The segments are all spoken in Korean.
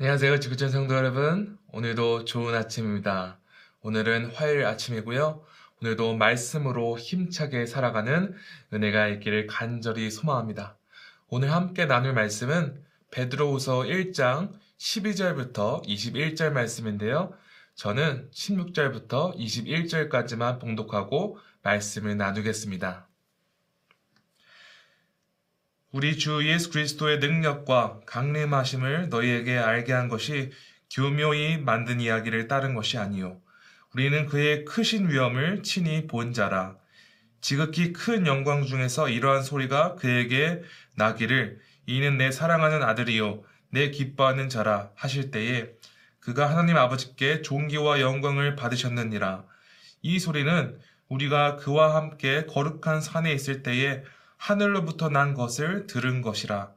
안녕하세요. 지구촌 성도 여러분. 오늘도 좋은 아침입니다. 오늘은 화요일 아침이고요. 오늘도 말씀으로 힘차게 살아가는 은혜가 있기를 간절히 소망합니다. 오늘 함께 나눌 말씀은 베드로후서 1장 12절부터 21절 말씀인데요. 저는 16절부터 21절까지만 봉독하고 말씀을 나누겠습니다. 우리 주 예수 그리스도의 능력과 강림하심을 너희에게 알게 한 것이 교묘히 만든 이야기를 따른 것이 아니요. 우리는 그의 크신 위엄을 친히 본 자라. 지극히 큰 영광 중에서 이러한 소리가 그에게 나기를 이는 내 사랑하는 아들이요 내 기뻐하는 자라 하실 때에 그가 하나님 아버지께 존귀와 영광을 받으셨느니라. 이 소리는 우리가 그와 함께 거룩한 산에 있을 때에 하늘로부터 난 것을 들은 것이라.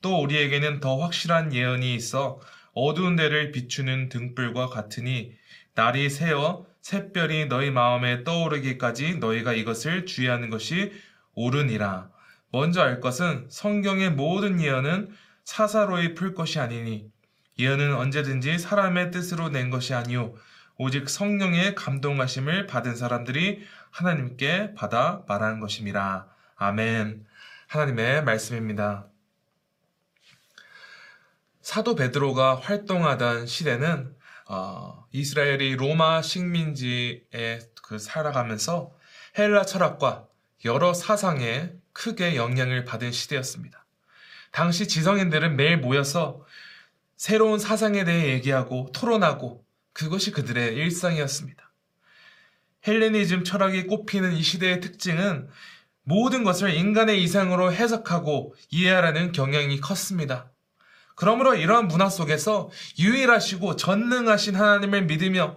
또 우리에게는 더 확실한 예언이 있어 어두운 데를 비추는 등불과 같으니 날이 새어 샛별이 너희 마음에 떠오르기까지 너희가 이것을 주의하는 것이 옳으니라. 먼저 알 것은 성경의 모든 예언은 사사로이 풀 것이 아니니 예언은 언제든지 사람의 뜻으로 낸 것이 아니요 오직 성령의 감동하심을 받은 사람들이 하나님께 받아 말하는 것임이라. 아멘. 하나님의 말씀입니다. 사도 베드로가 활동하던 시대는 어, 이스라엘이 로마 식민지에 그 살아가면서 헬라 철학과 여러 사상에 크게 영향을 받은 시대였습니다. 당시 지성인들은 매일 모여서 새로운 사상에 대해 얘기하고 토론하고 그것이 그들의 일상이었습니다. 헬레니즘 철학이 꼽히는 이 시대의 특징은 모든 것을 인간의 이상으로 해석하고 이해하라는 경향이 컸습니다. 그러므로 이러한 문화 속에서 유일하시고 전능하신 하나님을 믿으며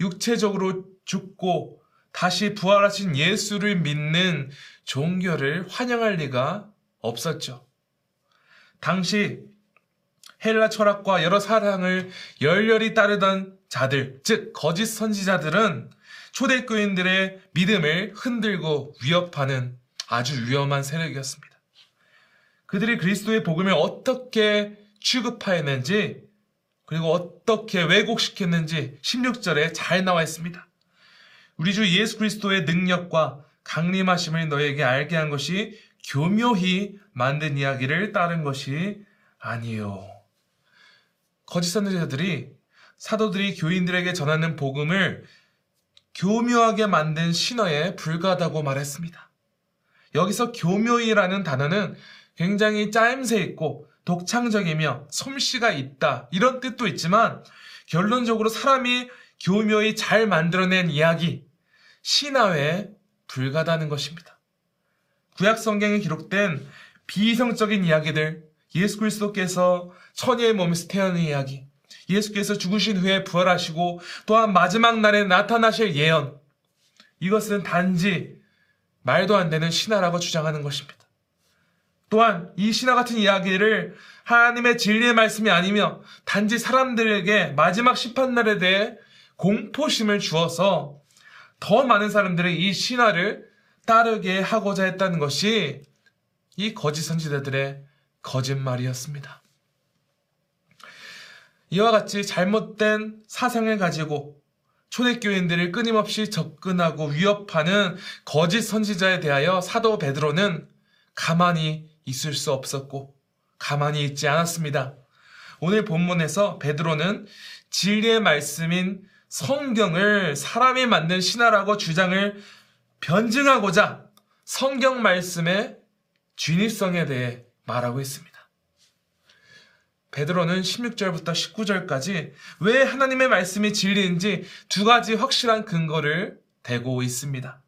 육체적으로 죽고 다시 부활하신 예수를 믿는 종교를 환영할 리가 없었죠. 당시 헬라 철학과 여러 사랑을 열렬히 따르던 자들, 즉 거짓 선지자들은 초대교인들의 믿음을 흔들고 위협하는 아주 위험한 세력이었습니다. 그들이 그리스도의 복음을 어떻게 취급하였는지 그리고 어떻게 왜곡시켰는지 16절에 잘 나와 있습니다. 우리 주 예수 그리스도의 능력과 강림하심을 너에게 알게 한 것이 교묘히 만든 이야기를 따른 것이 아니요. 거짓 선지자들이 사도들이 교인들에게 전하는 복음을 교묘하게 만든 신화에 불과하다고 말했습니다. 여기서 교묘이라는 단어는 굉장히 짜임새 있고 독창적이며 솜씨가 있다 이런 뜻도 있지만 결론적으로 사람이 교묘히 잘 만들어낸 이야기 신화에 불과하다는 것입니다. 구약 성경에 기록된 비이성적인 이야기들 예수 그리스도께서 처녀의 몸에서 태어난 이야기 예수께서 죽으신 후에 부활하시고 또한 마지막 날에 나타나실 예언. 이것은 단지 말도 안 되는 신화라고 주장하는 것입니다. 또한 이 신화 같은 이야기를 하나님의 진리의 말씀이 아니며 단지 사람들에게 마지막 심판날에 대해 공포심을 주어서 더 많은 사람들이 이 신화를 따르게 하고자 했다는 것이 이 거짓 선지자들의 거짓말이었습니다. 이와 같이 잘못된 사상을 가지고 초대교인들을 끊임없이 접근하고 위협하는 거짓 선지자에 대하여 사도 베드로는 가만히 있을 수 없었고 가만히 있지 않았습니다. 오늘 본문에서 베드로는 진리의 말씀인 성경을 사람이 만든 신화라고 주장을 변증하고자 성경 말씀의 진입성에 대해 말하고 있습니다. 베드로는 16절부터 19절까지 왜 하나님의 말씀이 진리인지 두 가지 확실한 근거를 대고 있습니다.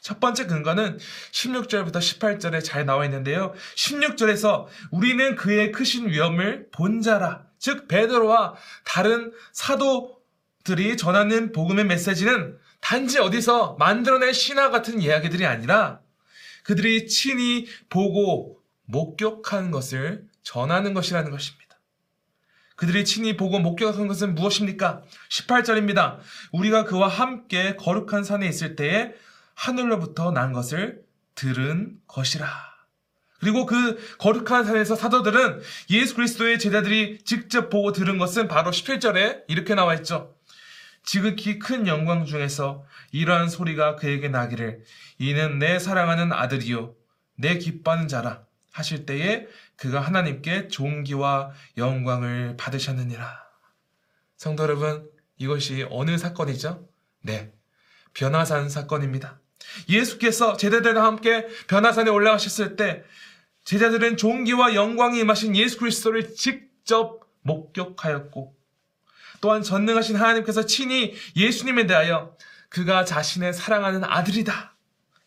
첫 번째 근거는 16절부터 18절에 잘 나와 있는데요. 16절에서 우리는 그의 크신 위엄을 본 자라. 즉 베드로와 다른 사도들이 전하는 복음의 메시지는 단지 어디서 만들어낸 신화 같은 이야기들이 아니라 그들이 친히 보고 목격한 것을 전하는 것이라는 것입니다. 그들이 친히 보고 목격한 것은 무엇입니까? 18절입니다. 우리가 그와 함께 거룩한 산에 있을 때에 하늘로부터 난 것을 들은 것이라. 그리고 그 거룩한 산에서 사도들은 예수 그리스도의 제자들이 직접 보고 들은 것은 바로 17절에 이렇게 나와 있죠. 지극히 큰 영광 중에서 이러한 소리가 그에게 나기를 이는 내 사랑하는 아들이요 내 기뻐하는 자라 하실 때에 그가 하나님께 존귀와 영광을 받으셨느니라. 성도 여러분, 이것이 어느 사건이죠? 네. 변화산 사건입니다. 예수께서 제자들과 함께 변화산에 올라가셨을 때 제자들은 존귀와 영광이 임하신 예수 그리스도를 직접 목격하였고 또한 전능하신 하나님께서 친히 예수님에 대하여 그가 자신의 사랑하는 아들이다.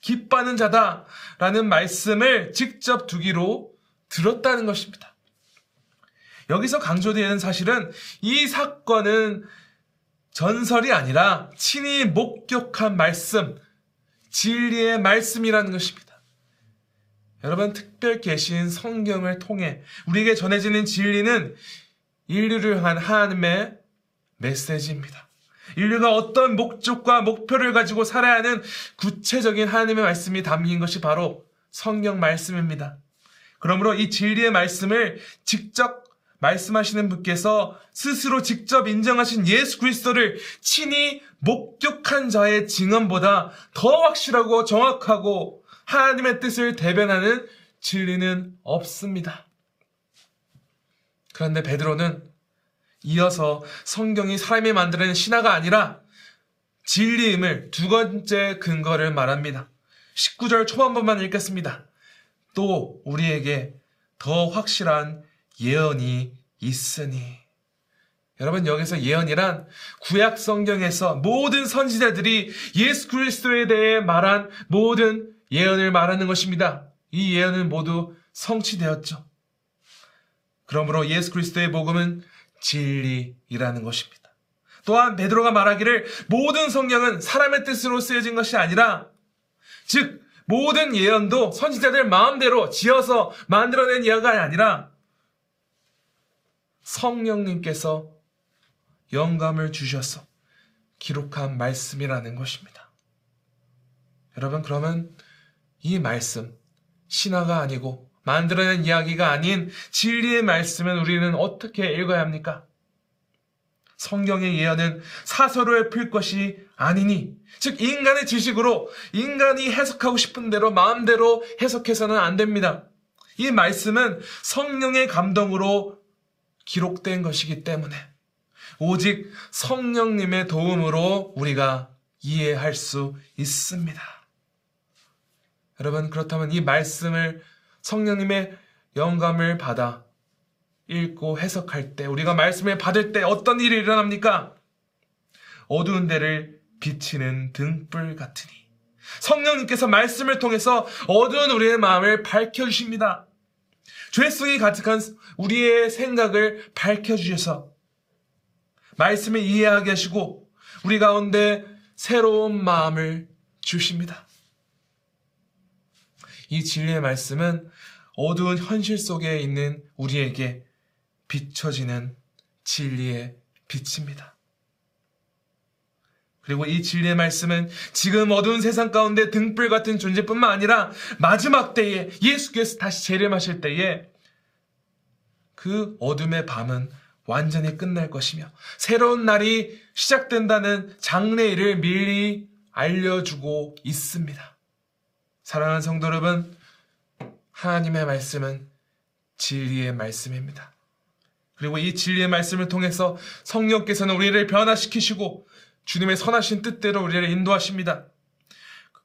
기뻐하는 자다. 라는 말씀을 직접 두기로 들었다는 것입니다. 여기서 강조되는 사실은 이 사건은 전설이 아니라 친히 목격한 말씀, 진리의 말씀이라는 것입니다. 여러분, 특별 계신 성경을 통해 우리에게 전해지는 진리는 인류를 향한 하나님의 메시지입니다. 인류가 어떤 목적과 목표를 가지고 살아야 하는 구체적인 하나님의 말씀이 담긴 것이 바로 성경 말씀입니다. 그러므로 이 진리의 말씀을 직접 말씀하시는 분께서 스스로 직접 인정하신 예수 그리스도를 친히 목격한 자의 증언보다 더 확실하고 정확하고 하나님의 뜻을 대변하는 진리는 없습니다. 그런데 베드로는 이어서 성경이 사람이 만드는 신화가 아니라 진리임을 두 번째 근거를 말합니다. 19절 초반부만 읽겠습니다. 또 우리에게 더 확실한 예언이 있으니. 여러분 여기서 예언이란 구약 성경에서 모든 선지자들이 예수 그리스도에 대해 말한 모든 예언을 말하는 것입니다. 이 예언은 모두 성취되었죠. 그러므로 예수 그리스도의 복음은 진리이라는 것입니다. 또한 베드로가 말하기를 모든 성경은 사람의 뜻으로 쓰여진 것이 아니라 즉 모든 예언도 선지자들 마음대로 지어서 만들어낸 이야기가 아니라 성령님께서 영감을 주셔서 기록한 말씀이라는 것입니다. 여러분, 그러면 이 말씀, 신화가 아니고 만들어낸 이야기가 아닌 진리의 말씀은 우리는 어떻게 읽어야 합니까? 성경의 예언은 사서로에 풀 것이 아니니, 즉, 인간의 지식으로 인간이 해석하고 싶은 대로 마음대로 해석해서는 안 됩니다. 이 말씀은 성령의 감동으로 기록된 것이기 때문에 오직 성령님의 도움으로 우리가 이해할 수 있습니다. 여러분, 그렇다면 이 말씀을 성령님의 영감을 받아 읽고 해석할 때, 우리가 말씀을 받을 때 어떤 일이 일어납니까? 어두운 데를 비치는 등불 같으니. 성령님께서 말씀을 통해서 어두운 우리의 마음을 밝혀주십니다. 죄성이 가득한 우리의 생각을 밝혀주셔서 말씀을 이해하게 하시고 우리 가운데 새로운 마음을 주십니다. 이 진리의 말씀은 어두운 현실 속에 있는 우리에게 비춰지는 진리의 빛입니다. 그리고 이 진리의 말씀은 지금 어두운 세상 가운데 등불 같은 존재뿐만 아니라 마지막 때에 예수께서 다시 재림하실 때에 그 어둠의 밤은 완전히 끝날 것이며 새로운 날이 시작된다는 장래일을 미리 알려주고 있습니다. 사랑하는 성도 여러분, 하나님의 말씀은 진리의 말씀입니다. 그리고 이 진리의 말씀을 통해서 성령께서는 우리를 변화시키시고 주님의 선하신 뜻대로 우리를 인도하십니다.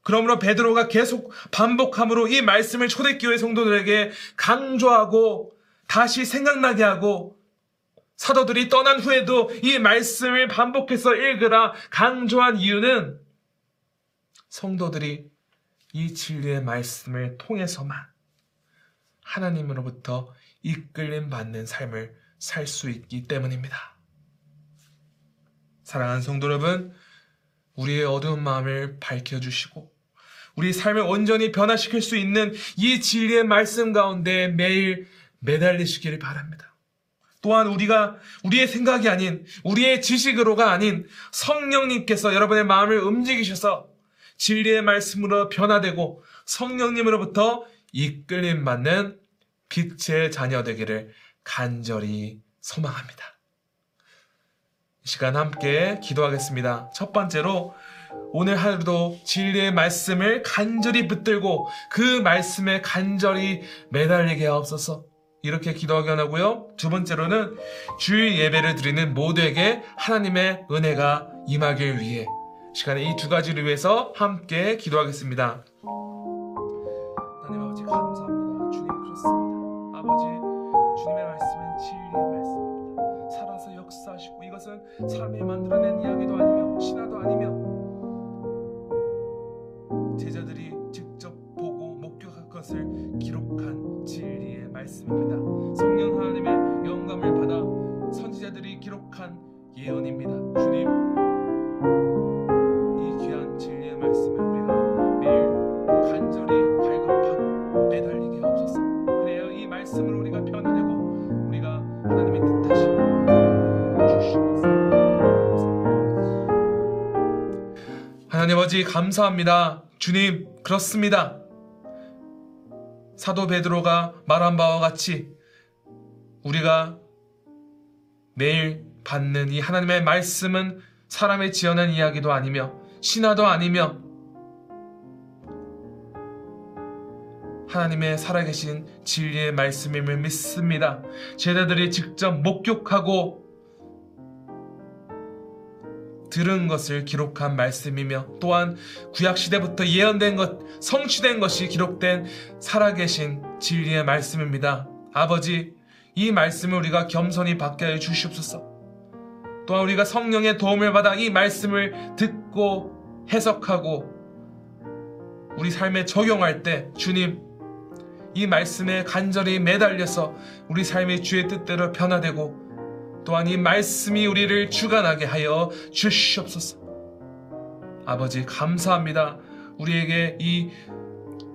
그러므로 베드로가 계속 반복함으로 이 말씀을 초대교회 성도들에게 강조하고 다시 생각나게 하고 사도들이 떠난 후에도 이 말씀을 반복해서 읽으라 강조한 이유는 성도들이 이 진리의 말씀을 통해서만 하나님으로부터 이끌림 받는 삶을 살 수 있기 때문입니다. 사랑하는 성도 여러분, 우리의 어두운 마음을 밝혀주시고, 우리 삶을 온전히 변화시킬 수 있는 이 진리의 말씀 가운데 매일 매달리시기를 바랍니다. 또한 우리가 우리의 생각이 아닌 우리의 지식으로가 아닌 성령님께서 여러분의 마음을 움직이셔서 진리의 말씀으로 변화되고 성령님으로부터 이끌림 받는 빛의 자녀 되기를 간절히 소망합니다. 이 시간 함께 기도하겠습니다. 첫 번째로 오늘 하루도 진리의 말씀을 간절히 붙들고 그 말씀에 간절히 매달리게 하옵소서. 이렇게 기도하기 원하고요. 두 번째로는 주일 예배를 드리는 모두에게 하나님의 은혜가 임하길 위해 시간에 이 두 가지를 위해서 함께 기도하겠습니다. 주님의 말씀은 진리의 말씀입니다. 살아서 역사하시고 이것은 삶에 만들어낸 이야기도 아니며 신화도 아니며 아버지 감사합니다. 주님 그렇습니다. 사도 베드로가 말한 바와 같이 우리가 매일 받는 이 하나님의 말씀은 사람의 지어낸 이야기도 아니며 신화도 아니며 하나님의 살아계신 진리의 말씀임을 믿습니다. 제자들이 직접 목격하고 들은 것을 기록한 말씀이며 또한 구약 시대부터 예언된 것, 성취된 것이 기록된 살아계신 진리의 말씀입니다. 아버지, 이 말씀을 우리가 겸손히 받게 해 주시옵소서. 또한 우리가 성령의 도움을 받아 이 말씀을 듣고 해석하고 우리 삶에 적용할 때 주님 이 말씀에 간절히 매달려서 우리 삶의 주의 뜻대로 변화되고 또한 이 말씀이 우리를 주관하게 하여 주시옵소서. 아버지 감사합니다. 우리에게 이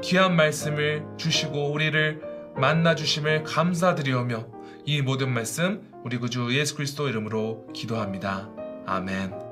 귀한 말씀을 주시고 우리를 만나 주심을 감사드리오며 이 모든 말씀 우리 구주 예수 그리스도 이름으로 기도합니다. 아멘.